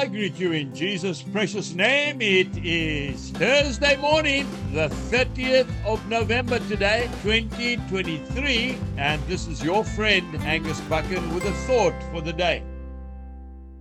I greet you in Jesus' precious name. It is Thursday morning, the 30th of November today, 2023, and this is your friend Angus Buchan with a thought for the day.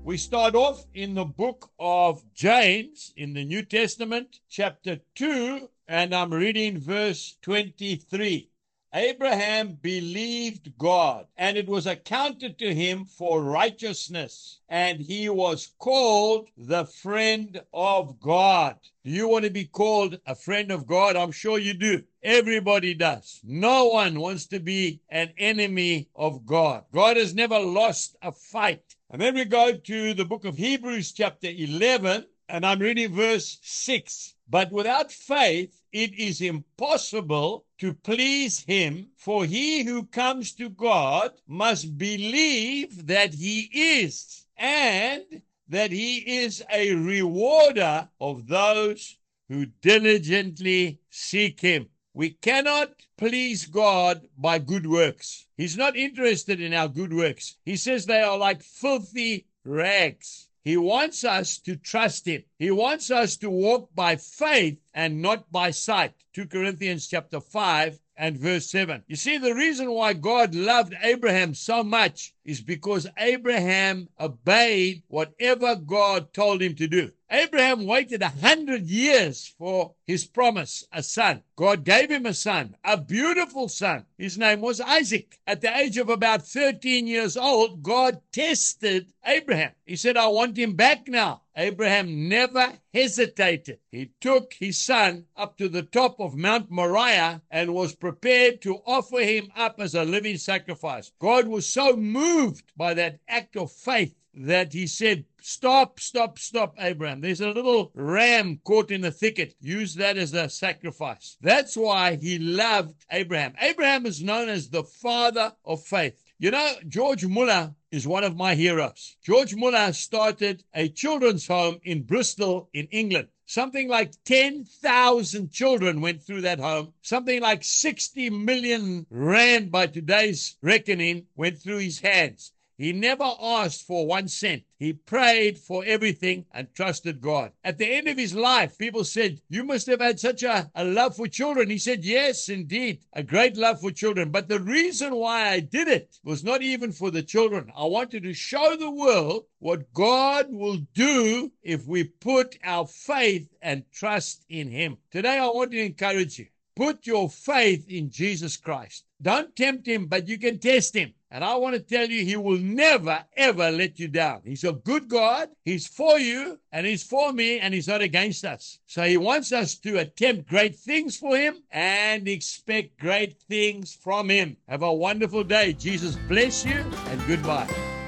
We start off in the book of James in the New Testament, chapter 2, and I'm reading verse 23. Abraham believed God, and it was accounted to him for righteousness, and he was called the friend of God. Do you want to be called a friend of God? I'm sure you do. Everybody does. No one wants to be an enemy of God. God has never lost a fight. And then we go to the book of Hebrews, chapter 11, and I'm reading verse 6. But without faith, it is impossible to please him, for he who comes to God must believe that he is, and that he is a rewarder of those who diligently seek him. We cannot please God by good works. He's not interested in our good works. He says they are like filthy rags. He wants us to trust him. He wants us to walk by faith and not by sight. 2 Corinthians chapter 5 and verse 7. You see, the reason why God loved Abraham so much is because Abraham obeyed whatever God told him to do. Abraham waited a hundred years for his promise, a son. God gave him a son, a beautiful son. His name was Isaac. At the age of about 13 years old, God tested Abraham. He said, I want him back now. Abraham never hesitated. He took his son up to the top of Mount Moriah and was prepared to offer him up as a living sacrifice. God was so moved by that act of faith that he said, Stop, stop, stop, Abraham. There's a little ram caught in the thicket. Use that as a sacrifice. That's why he loved Abraham. Abraham is known as the father of faith. You know, George Muller is one of my heroes. George Muller started a children's home in Bristol, in England. Something like 10,000 children went through that home. Something like 60 million rand by today's reckoning went through his hands. He never asked for one cent. He prayed for everything and trusted God. At the end of his life, people said, You must have had such a, a love for children. He said, Yes, indeed, a great love for children. But the reason why I did it was not even for the children. I wanted to show the world what God will do if we put our faith and trust in Him. Today, I want to encourage you put your faith in Jesus Christ. Don't tempt Him, but you can test Him. And I want to tell you, he will never, ever let you down. He's a good God. He's for you and he's for me and he's not against us. So he wants us to attempt great things for him and expect great things from him. Have a wonderful day. Jesus bless you and goodbye.